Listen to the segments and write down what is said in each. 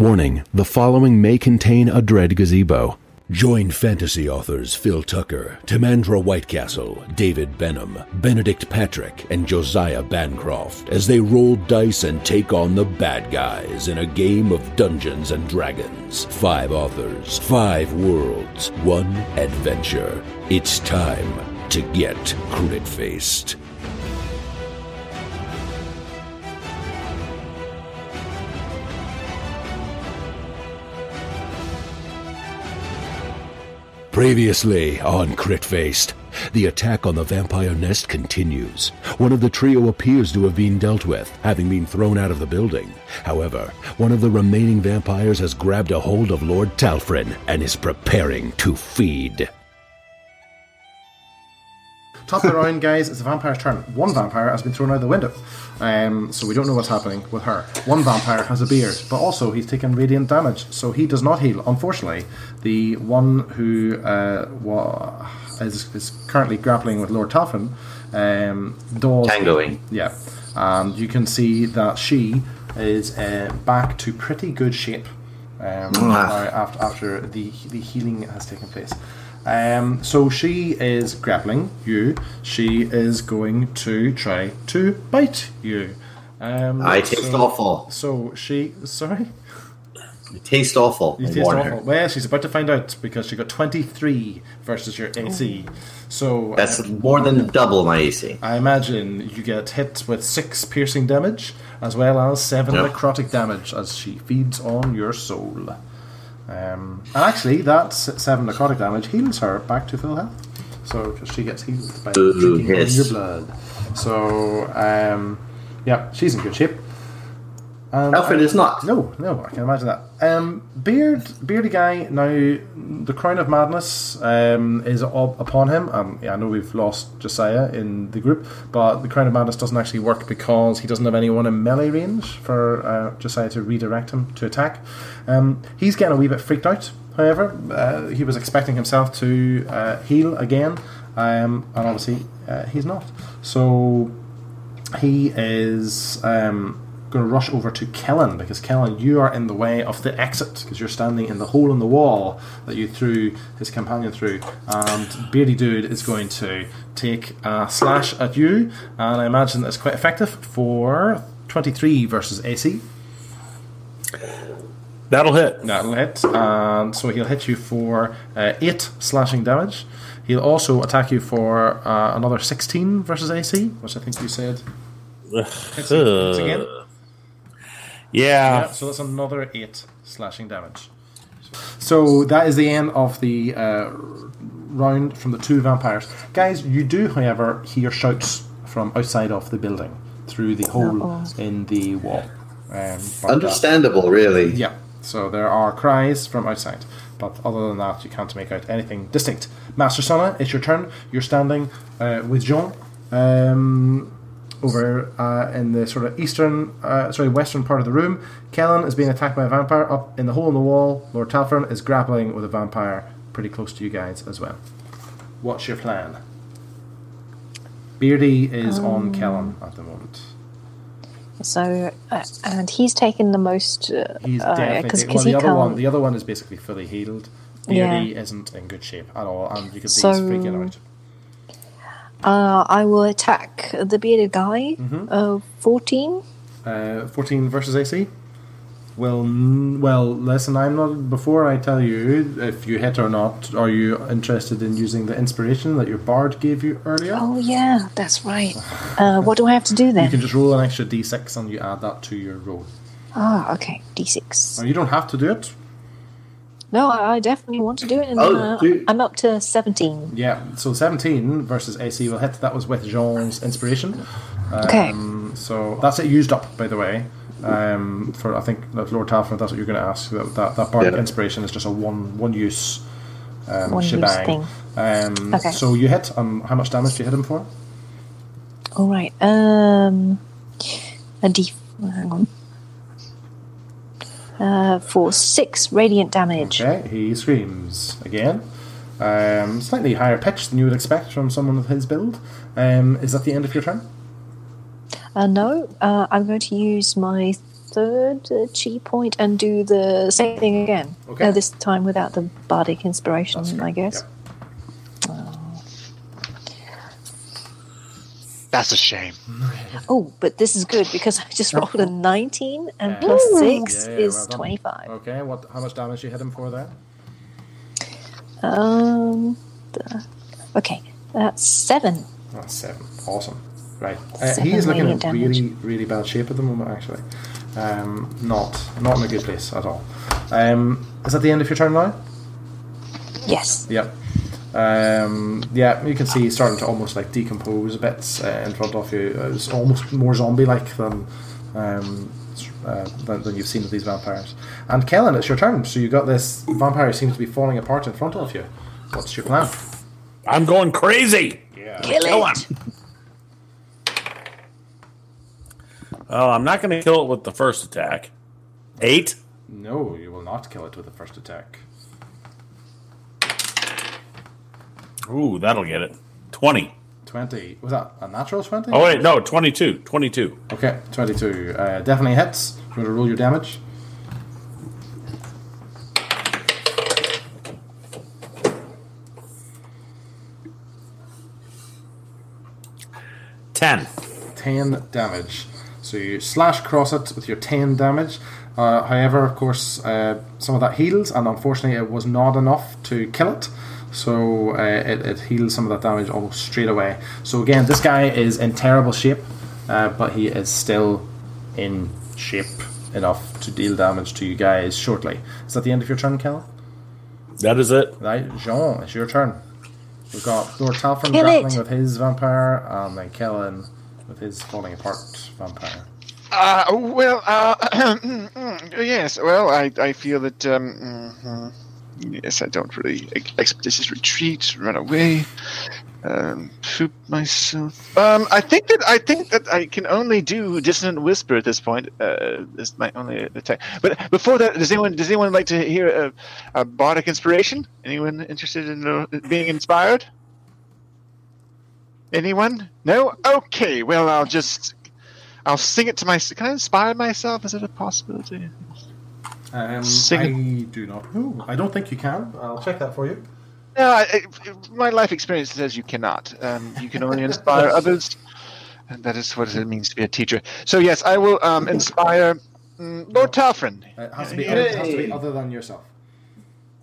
Warning the following may contain a dread gazebo. Join fantasy authors Phil Tucker, Timandra Whitecastle, David Benham, Benedict Patrick, and Josiah Bancroft as they roll dice and take on the bad guys in a game of Dungeons and Dragons. Five authors, five worlds, one adventure. It's time to get crit faced. Previously on Crit Faced, the attack on the vampire nest continues. One of the trio appears to have been dealt with, having been thrown out of the building. However, one of the remaining vampires has grabbed a hold of Lord Talfryn and is preparing to feed. Top of the round, guys, it's the vampire's turn. One vampire has been thrown out the window, um, so we don't know what's happening with her. One vampire has a beard, but also he's taken radiant damage, so he does not heal. Unfortunately, the one who uh, wa- is, is currently grappling with Lord Talfryn um, does. Tangoing. Yeah, and you can see that she is uh, back to pretty good shape um, Ah. after, after the the healing has taken place. Um, so she is grappling you. She is going to try to bite you. Um, I taste so, awful. So she, sorry, It tastes awful. you I taste awful. her. Well, she's about to find out because she got twenty three versus your AC. So uh, That's more than double my AC. I imagine you get hit with six piercing damage as well as seven Yep. necrotic damage as she feeds on your soul. Um, and actually, that seven necrotic damage heals her back to full health. So she gets healed by Ooh, drinking yes. your blood. So um, yeah, she's in good shape. And Alfred is not. no, no, I can imagine that. Um, beard, beardy guy. Now, the crown of madness um, is up upon him. Um, yeah, I know we've lost Josiah in the group, but the crown of madness doesn't actually work because he doesn't have anyone in melee range for uh, Josiah to redirect him to attack. Um, he's getting a wee bit freaked out. However, uh, he was expecting himself to uh, heal again, um, and obviously uh, he's not. So he is um, going to rush over to Kellen because Kellen, you are in the way of the exit because you're standing in the hole in the wall that you threw his companion through, and Beardy Dude is going to take a slash at you, and I imagine that's quite effective for 23 versus AC. That'll hit. That'll hit, and so he'll hit you for uh, eight slashing damage. He'll also attack you for uh, another 16 versus AC, which I think you said. Hits, hits again. Yeah. Yeah, so that's another eight slashing damage. So that is the end of the uh, round from the two vampires. Guys, you do, however, hear shouts from outside of the building through the hole Uh-oh. in the wall. Um, but, uh, Understandable, really. yeah, so there are cries from outside, but other than that, you can't make out anything distinct. Master Sona, it's your turn. You're standing uh, with Jean um, over uh, in the sort of eastern, uh, sorry, western part of the room. Kellen is being attacked by a vampire up in the hole in the wall. Lord Talfryn is grappling with a vampire pretty close to you guys as well. What's your plan? Beardy is on Kellen at the moment. So, uh, and he's taken the most. Uh, He's uh, definitely cause, well. 'cause The he other can't. one, the other one is basically fully healed. Yeah. Beardy isn't in good shape at all, and you can see he's So- freaking out. Uh, I will attack the bearded guy. Mm-hmm. Uh, Fourteen. Uh, Fourteen versus AC. Well, n- well, listen. I'm not. Before I tell you if you hit or not, are you interested in using the inspiration that your bard gave you earlier? Oh yeah, that's right. Uh, what do I have to do then? You can just roll an extra d6 and you add that to your roll. Ah, okay, d6. Now, you don't have to do it. No, I, I definitely want to do it. And Oh, uh, do- I'm up to seventeen. Yeah. So 17 versus AC will hit. That was with Jean's inspiration. Okay. Um, so that's it used up, by the way. Um, for I think that Lord Talford, that's what you're going to ask. That that, that bardic Yeah. inspiration is just a one one use um, One use shebang. thing. Um, Okay. So you hit. Um, how much damage do you hit him for? All right. Um, a d. Hang on. Uh, for six radiant damage. Okay. He screams again. Um, slightly higher pitch than you would expect from someone of his build. Um, is that the end of your turn? Uh, no, uh, I'm going to use my third uh, chi point and do the same thing again. Okay. Uh, this time without the bardic inspiration, I guess. That's a shame. Oh, but this is good because I just rolled a 19 and Yeah. 6 Yeah, is well 25. Okay, what? How much damage you hit him for there? Um, the- okay, that's 7. Oh, seven. Awesome. Right. Uh, Seven he is looking in damage. really, really bad shape at the moment. Actually, um, not not in a good place at all. Um, is that the end of your turn now? Yes. Yep. Um, yeah, you can see he's starting to almost like decompose a bit uh, in front of you. Uh, It's almost more zombie-like than, um, uh, than than you've seen with these vampires. And Kellen, it's your turn. So you got this vampire seems to be falling apart in front of you. What's your plan? I'm going crazy. Kill Kill it! Oh, I'm not going to kill it with the first attack. Eight. No, you will not kill it with the first attack. Ooh, that'll get it. Twenty. 20. Was that a natural 20? Oh wait, no, 22. 22. Okay, 22. Uh, definitely hits. You want to roll your damage? Ten. 10 damage. So you slash cross it with your 10 damage. Uh, however, of course, uh, some of that heals, and unfortunately, it was not enough to kill it. So uh, it, it heals some of that damage almost straight away. So again, this guy is in terrible shape, uh, but he is still in shape enough to deal damage to you guys shortly. Is that the end of your turn, Kellen? That is it. Right, Jean, it's your turn. We've got Lord Talfryn Kill grappling it. with his vampire, and then Kellen with his falling apart vampire. Uh, well, uh, yes. Well, I, I feel that um, mhm. Yes, I don't really ex- expeditious retreat, run away, um, poop myself. Um, I think that I think that I can only do dissonant whisper at this point. Uh, is my only attack. But before that, does anyone does anyone like to hear a, a bardic inspiration? Anyone interested in uh, being inspired? Anyone? No? Okay. Well, I'll just I'll sing it to myself. Can I inspire myself? Is it a possibility? Um, Sing I do not know. I don't think you can. I'll check that for you. No, I, I, my life experience says you cannot. Um, you can only inspire others, and that is what it means to be a teacher. So yes, I will um, inspire mm, Lord Talfryn. It has to be, it has to be other than yourself.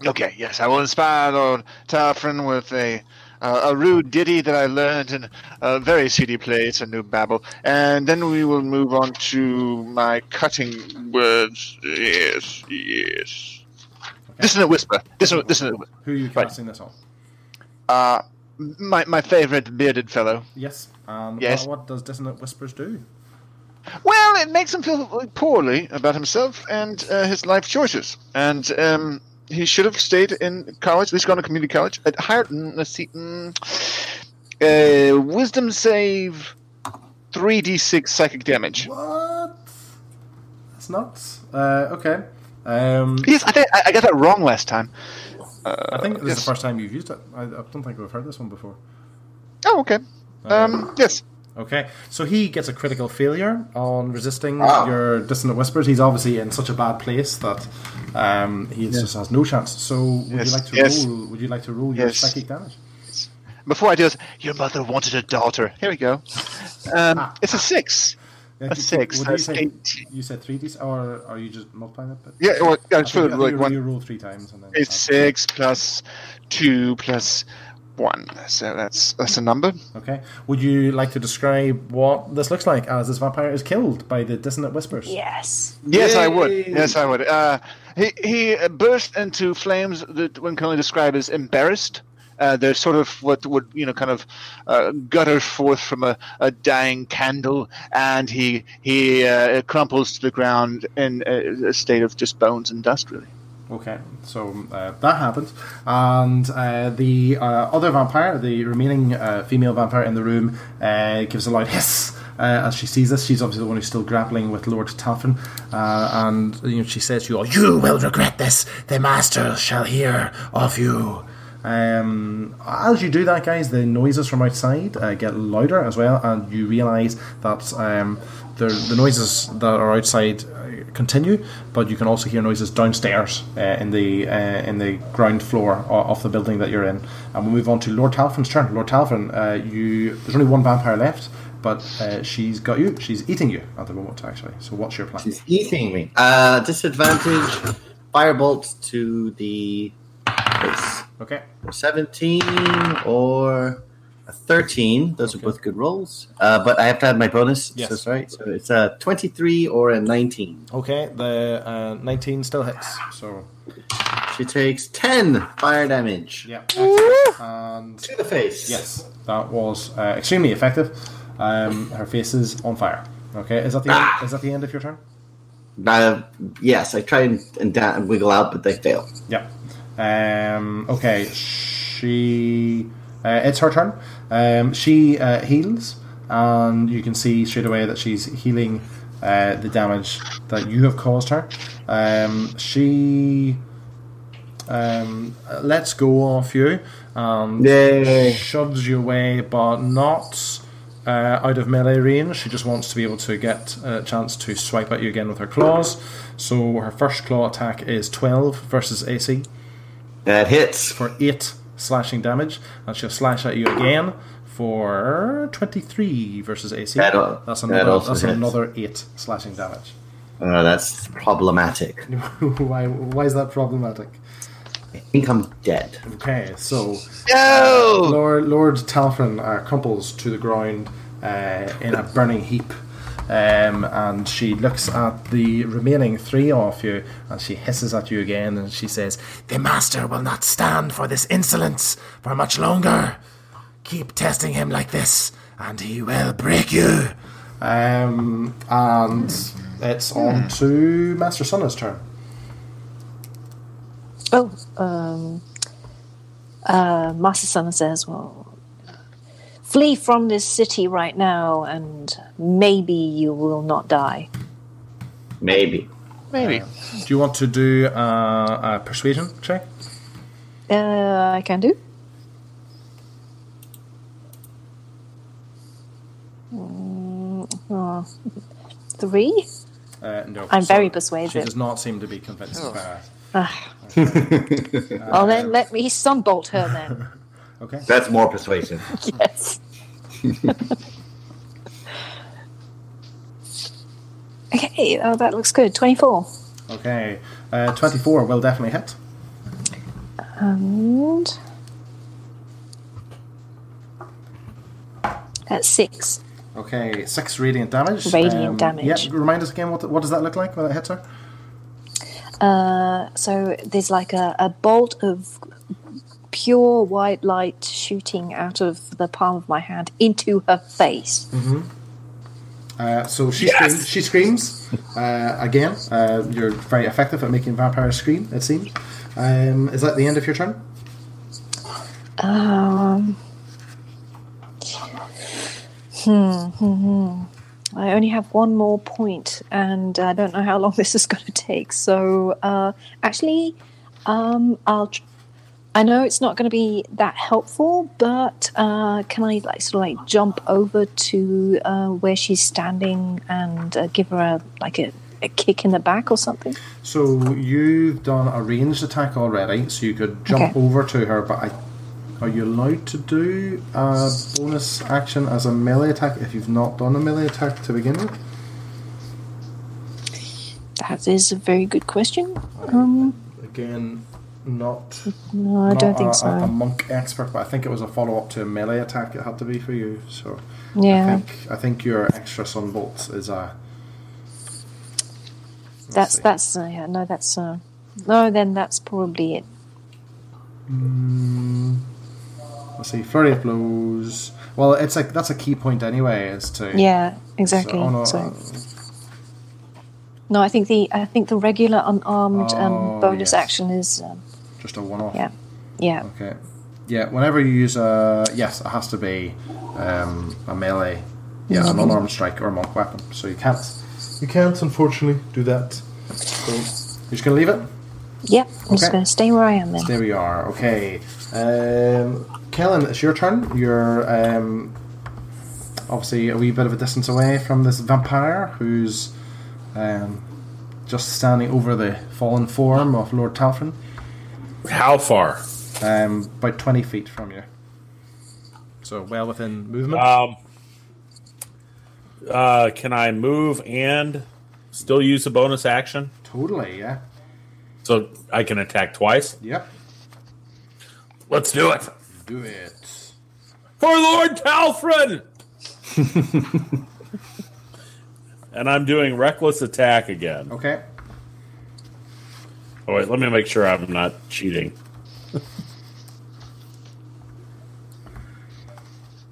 Okay, yes, I will inspire Lord Talfryn with a uh, a rude ditty that I learned in a very seedy place, a new babble, and then we will move on to my cutting words. Yes, yes. Dissonant whisper. Dissonant, dissonant. whisper. Who are you Right. casting this on? Uh, my my favorite bearded fellow. Yes. And Yes. what, what does Dissonant Whispers do? Well, it makes him feel poorly about himself and uh, his life choices, and um, he should have stayed in college. He's gone to community college at higher. mm, Let's see, mm, uh, wisdom save, three d six psychic damage. What? That's nuts. Uh, okay. Um, Yes, I, think, I, I got that wrong last time. I think this is the first time you've used it. I, I don't think we've heard this one before. Oh, okay. Um, yes. Okay, so he gets a critical failure on resisting Ah. your dissonant whispers. He's obviously in such a bad place that um, he just has no chance. So, would Yes, you like to yes. roll? Would you like to roll your psychic damage? Before I do this, your mother wanted a daughter. Here we go. Um, it's a six. Yeah, A you- six, What do you say? eight. You said three d, or are you just multiplying it? But Yeah, well, yeah, I it's think, I for think like you, one. you roll three times and then It's six plus two plus one. So that's that's a number. Okay. Would you like to describe what this looks like as this vampire is killed by the dissonant whispers? Yes. Yes, I would. Yes, I would. Uh, he he uh, burst into flames that one can only describe as embarrassed. Uh, they're sort of what would you know, kind of uh, gutter forth from a, a dying candle, and he he uh, crumples to the ground in a, a state of just bones and dust, really. Okay, so uh, that happens, and uh, the uh, other vampire, the remaining uh, female vampire in the room, uh, gives a loud hiss uh, as she sees this. She's obviously the one who's still grappling with Lord Talfryn, uh, and you know she says to you all, "You will regret this. The master shall hear of you." Um, as you do that, guys, the noises from outside get louder as well, and you realise that um, the, the noises that are outside uh, continue, but you can also hear noises downstairs uh, in the uh, in the ground floor of the building that you're in. And we'll move on to Lord Talfryn's turn. Lord Talfryn, uh, you there's only one vampire left, but uh, she's got you. She's eating you at the moment, actually. So what's your plan? She's eating me. Uh, disadvantage. Firebolt to the face. Okay. 17 or a 13. Those are both good rolls. Uh, but I have to add my bonus. Yes. So that's right. So it's a 23 or a 19. Okay, the uh, 19 still hits. So, She takes 10 fire damage yeah. And to the face. yes, that was uh, extremely effective. Um, her face is on fire. Okay, is that the Ah. end, is that the end of your turn? Uh, yes, I try and, and, da- and wiggle out, but they fail. Yeah. Um, okay, she. Uh, it's her turn. Um, she uh, heals, and you can see straight away that she's healing uh, the damage that you have caused her. Um, she um, lets go off you and Yay. shoves you away, but not uh, out of melee range. She just wants to be able to get a chance to swipe at you again with her claws. So her first claw attack is 12 versus AC That hits. for 8 slashing damage, and she'll slash at you again for 23 versus AC. That al- that's that another, also that's hits. another 8 slashing damage. Uh, that's problematic. why, why is that problematic? I think I'm dead. Okay, so No! Lord Lord Talfryn uh, crumples to the ground uh, in a burning heap, um, and she looks at the remaining three of you, and she hisses at you again, and she says, "The master will not stand for this insolence for much longer. Keep testing him like this, and he will break you." Um, and it's on to Master Sunna's turn. Oh, um, uh, Master Sun says, well, flee from this city right now and maybe you will not die. Maybe. Maybe. Do you want to do uh, a persuasion check? Uh, I can do. Mm, oh, three? Uh, no. I'm so very persuasive. She does not seem to be convinced by that. Ah. well, then let me sunbolt her then. Okay. That's more persuasive. yes. okay, oh, that looks good. 24. Okay. Uh, 24 will definitely hit. And. That's six. Okay, 6 radiant damage. Radiant damage. Yeah, remind us again, what, what does that look like when it hits her? Uh, so there's like a, a bolt of pure white light shooting out of the palm of my hand into her face. Uh, so she screams. She screams uh, again. Uh, you're very effective at making vampires scream. It seems. Um, is that the end of your turn? Um. Hmm, hmm, hmm. I only have one more point, and I don't know how long this is going to take. So, uh, actually, um, I'll. Tr- I know it's not going to be that helpful, but uh, can I like sort of like jump over to uh, where she's standing and uh, give her a like a, a kick in the back or something? So you've done a ranged attack already, so you could jump Okay. over to her. But I, are you allowed to do a bonus action as a melee attack if you've not done a melee attack to begin with? That is a very good question. Um, Again, not. no, I not don't think a, so. A, monk expert, but I think it was a follow up to a melee attack. It had to be for you. So yeah. I think I think your extra sunbolt is a. That's see. that's uh, yeah, no that's uh, no then that's probably it. Let's see, flurry of blows. Well, it's like that's a key point anyway. Is to Yeah, exactly. So, oh no, So, no, I think the I think the regular unarmed Oh, um, bonus yes. action is um, just a one off. yeah, yeah. Okay. Yeah, whenever you use a yes, it has to be um, a melee. Yeah, Mm-hmm. an unarmed strike or a monk weapon. So you can't, you can't unfortunately do that. So you're just gonna leave it. Yep, I'm just going to stay where I am then. There we are. Okay. Um, Kellen, it's your turn. You're um, obviously a wee bit of a distance away from this vampire who's um, just standing over the fallen form of Lord Talfryn, How far? um, about 20 feet from you. So well within movement. Um, uh, can I move and still use a bonus action? totally, yeah. So I can attack twice? Yep. Let's do it. Do it. For Lord Talfred! and I'm doing reckless attack again. Okay. Oh, wait, let me make sure I'm not cheating.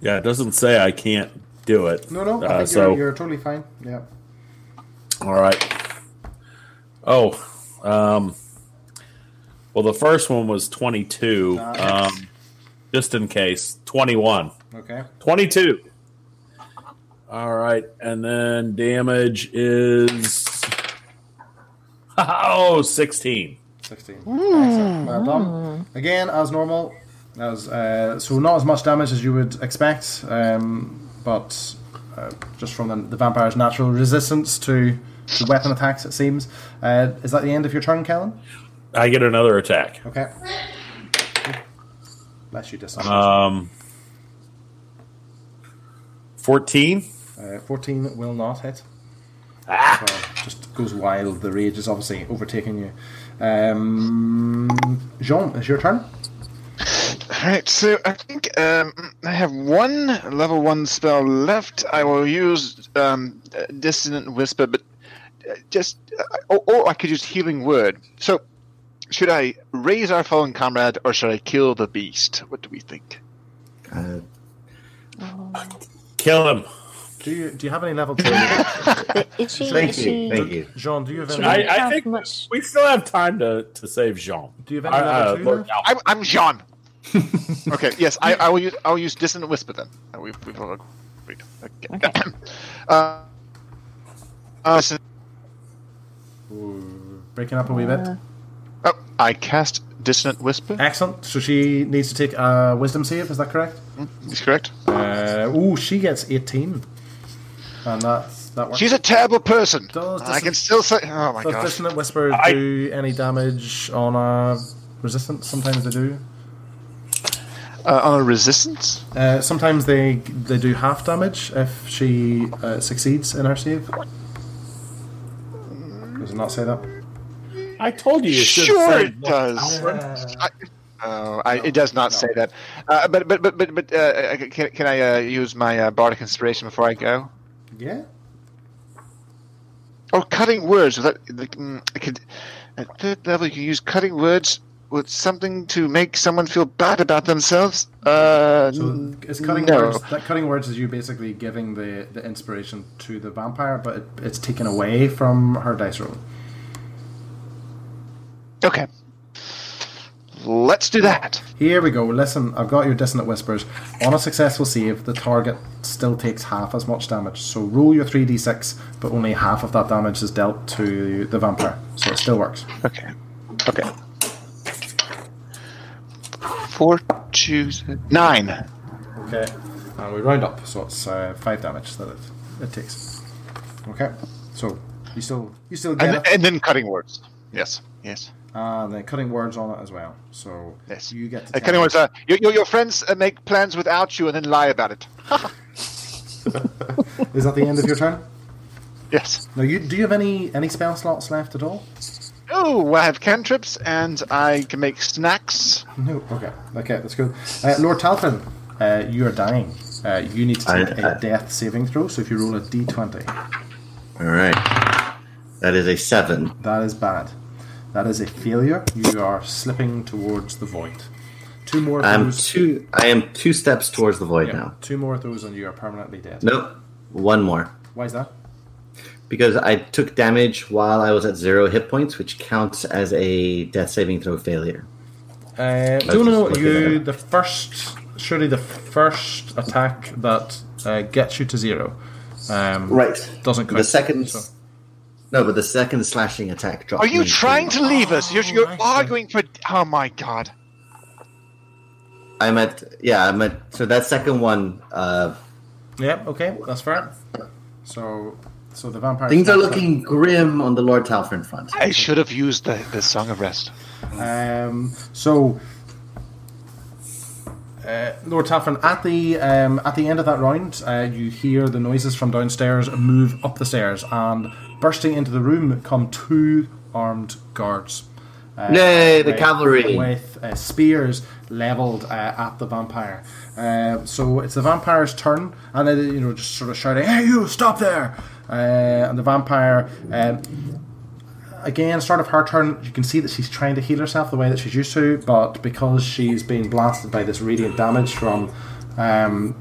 yeah, it doesn't say I can't do it. No, no, I Uh, think so, you're, you're totally fine. Yeah. all right. Oh, um, well, the first one was 22. Uh, Um, just in case, 21. Okay. 22. All right, and then damage is oh 16. 16. Excellent. Well done. Again, as normal, as uh, so not as much damage as you would expect, um, but uh, just from the, the vampire's natural resistance to, to weapon attacks, it seems. Uh, is that the end of your turn, Kellen? I get another attack. Okay. Bless you, dishonor. Um, 14. Uh, 14 will not hit. Ah! So just goes wild. The rage is obviously overtaking you. Um, Jean, it's your turn. Alright, so I think um, I have one level one spell left. I will use um, uh, Dissonant Whisper, but uh, just. Uh, or, or I could use Healing Word. So, should I raise our fallen comrade or should I kill the beast? What do we think? Uh, Kill him. Do you do you have any level two? Is she? thank is you, she, thank you. Jean, do you have any? I, I think much- we still have time to, to save Jean. Do you have any Uh, level uh, two Lord left? Alfred. I'm, I'm Jean. okay, yes, I, I will use I will use Dissonant Whisper then. Uh, We've, we've agreed. Okay. Okay. uh, uh, so- breaking up a wee bit. Uh, oh, I cast Dissonant Whisper. Excellent. So she needs to take a wisdom save. Is that correct? Is correct? Uh, ooh, she gets eighteen, and that's that works. She's a terrible person. Does I can still say. Oh my Does gosh. dissonant whisper I- do any damage on a resistance? Sometimes they do. Uh, on a resistance? Uh, sometimes they they do half damage if she uh, succeeds in her save. Does it not say that? I told you. you should Sure, it does. I, oh, I, it does not say that. Uh, but but but but but uh, can, can I uh, use my uh, bardic inspiration before I go? Yeah. Or cutting words? That like, mm, could at third level you can use cutting words with something to make someone feel bad about themselves. Uh, So it's cutting no. words. That cutting words is you basically giving the, the inspiration to the vampire, but it, it's taken away from her dice roll. Okay. Let's do that. Here we go. Listen, I've got your dissonant whispers. On a successful save, the target still takes half as much damage. So roll your 3d6, but only half of that damage is dealt to the vampire. So it still works. Okay. Okay. Four, two, nine. Okay. And we round up, so it's uh, five damage that it, it takes. Okay. So you still you still get And, it. and then cutting words. Yes. Yes. And then cutting words on it as well. So Yes. you get to Uh, cutting words. Uh, your, your, your friends uh, make plans without you and then lie about it. Is that the end of your turn? Yes. Now, you do you have any any spell slots left at all? Oh, I have cantrips and I can make snacks. No. Okay. Okay, that's good. Uh, Lord Talfryn, uh, you are dying. Uh, you need to take I- a I- death saving throw. So if you roll a d20, all right. That is a seven. that is bad. That is a failure. You are slipping towards the void. Two more I'm those. two. I am two steps towards the void now. two more of those, and you are permanently dead. Nope. One more. Why is that? Because I took damage while I was at zero hit points, which counts as a death saving throw failure. Uh, no, looking you the first surely the first attack that uh, gets you to zero. Um, Right. Doesn't count. The second. so- No, but the second slashing attack dropped. Are you trying to leave us? You're, you're right, arguing for. Oh my god. I'm at yeah. I'm at so that second one. Uh, Yeah, okay, that's fair. So, so the vampire. things are looking grim on the Lord Talfryn front. I should have used the, the Song of Rest. Um, so, uh, Lord Talfryn, at the um, at the end of that round, uh, you hear the noises from downstairs move up the stairs, and bursting into the room come two armed guards. Uh, Yay, the with- cavalry. with uh, spears leveled uh, at the vampire. Uh, so it's the vampire's turn, and then you know just sort of shouting, "Hey, you! Stop there!" Uh, and the vampire. Um, again, start of her turn, you can see that she's trying to heal herself the way that she's used to, but because she's being blasted by this radiant damage from um,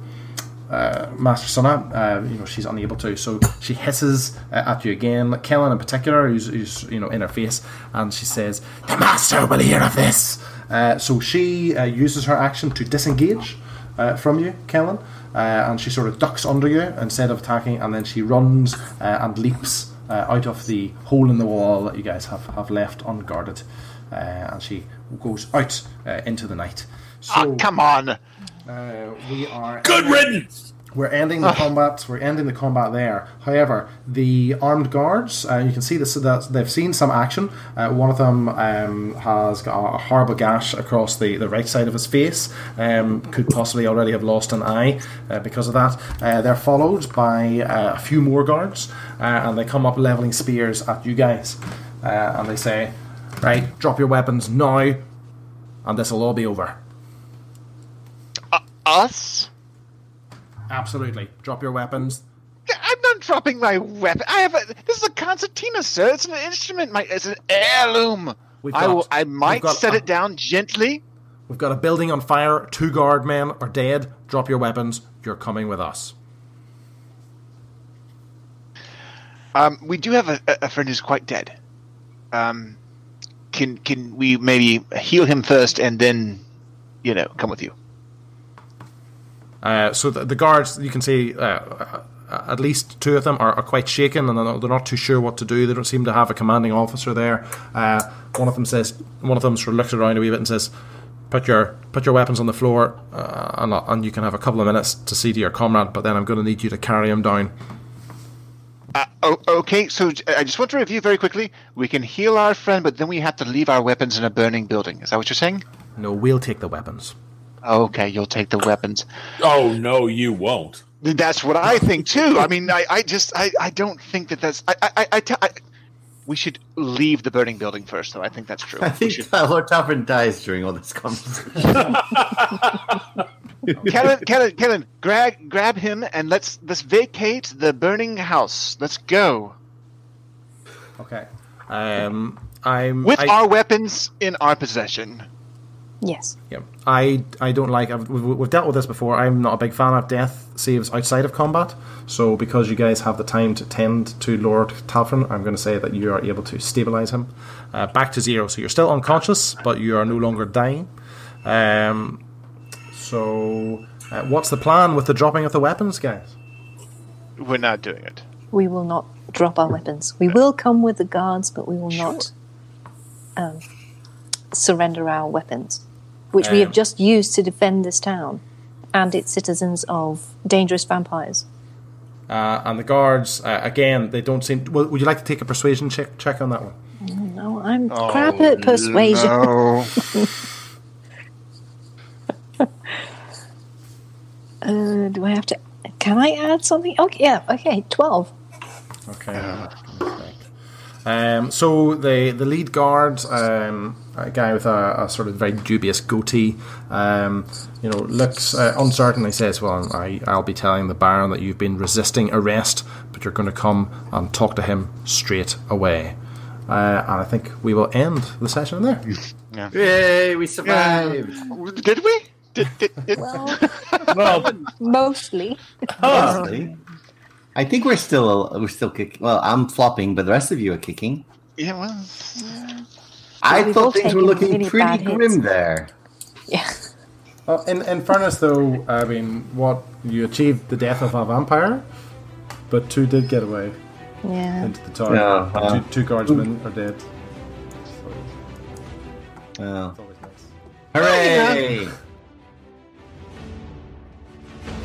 uh, Master Sona, uh, you know, she's unable to. So she hisses uh, at you again, like Kellen in particular, who's, who's you know in her face, and she says, "The Master will hear of this." Uh, so she uh, uses her action to disengage uh, from you, Kellen, uh, and she sort of ducks under you instead of attacking, and then she runs uh, and leaps uh, out of the hole in the wall that you guys have, have left unguarded, uh, and she goes out uh, into the night. So Ah, come on. Uh, we are Good riddance. we're ending the combat. We're ending the combat there. However, the armed guards, uh, you can see this, that they've seen some action. Uh, one of them um, has got a horrible gash across the, the right side of his face. Um, could possibly already have lost an eye uh, because of that. Uh, they're followed by uh, a few more guards, uh, and they come up leveling spears at you guys. Uh, and they say, "Right, drop your weapons now, and this will all be over." Us? Absolutely, drop your weapons. I'm not dropping my weapon. I have a. This is a concertina, sir. It's an instrument. My, it's an heirloom. We've I got- will. I might got set it down gently. We've got a building on fire. Two guard men are dead. Drop your weapons. You're coming with us. Um, we do have a, a friend who's quite dead. Um, can can we maybe heal him first and then, you know, come with you? Uh, so the, the guards, you can see, uh, uh, at least two of them are, are quite shaken, and they're not, they're not too sure what to do. They don't seem to have a commanding officer there. Uh, one of them says, one of them sort of looks around a wee bit and says, "Put your put your weapons on the floor, uh, and, and you can have a couple of minutes to see to your comrade. But then I'm going to need you to carry him down." Uh, oh, okay, so I just want to review very quickly. We can heal our friend, but then we have to leave our weapons in a burning building. Is that what you're saying? No, we'll take the weapons. Okay, you'll take the weapons. Oh no, you won't. That's what I think too. I mean, I, I just, I, I don't think that that's. I, I, I, te- I we should leave the burning building first, though. I think that's true. I We think should- Lord Talfryn dies during all this conversation. Kellen, Kellen, Kellen, grab, grab him and let's let's vacate the burning house. Let's go Okay. Um, I'm with I- our weapons in our possession. Yes. Yeah, I I don't like. I've, we've, we've dealt with this before. I'm not a big fan of death saves outside of combat. So because you guys have the time to tend to Lord Talfryn, I'm going to say that you are able to stabilize him uh, back to zero. So you're still unconscious, but you are no longer dying. Um, so uh, what's the plan with the dropping of the weapons, guys? We're not doing it. We will not drop our weapons. We will come with the guards, but we will not um, surrender our weapons, which we have Um, just used to defend this town and its citizens of dangerous vampires. Uh, and the guards, uh, again, they don't seem. Well, would you like to take a persuasion check check on that one? No, I'm crap at persuasion. No. Uh, do I have to? Can I add something? Okay, yeah. Okay, twelve. Okay. Um, so the the lead guard, um, a guy with a, a sort of very dubious goatee, um, you know, looks uh, uncertain. He says, "Well, I, I'll be telling the Baron that you've been resisting arrest, but you're going to come and talk to him straight away." Uh, and I think we will end the session there. Yay, we survived! Did we? Did, did, did, Well, Well, mostly. Honestly. I think we're still we're still kicking. Well, I'm flopping, but the rest of you are kicking. yeah, well, I we've thought things were looking really pretty bad hits. grim there. Yeah. Well, in, in fairness, though, I mean, what you achieved the death of a vampire, but two did get away. Yeah. into the tower. Yeah, wow. two, two guardsmen are dead. Oh. It's always nice. Hooray!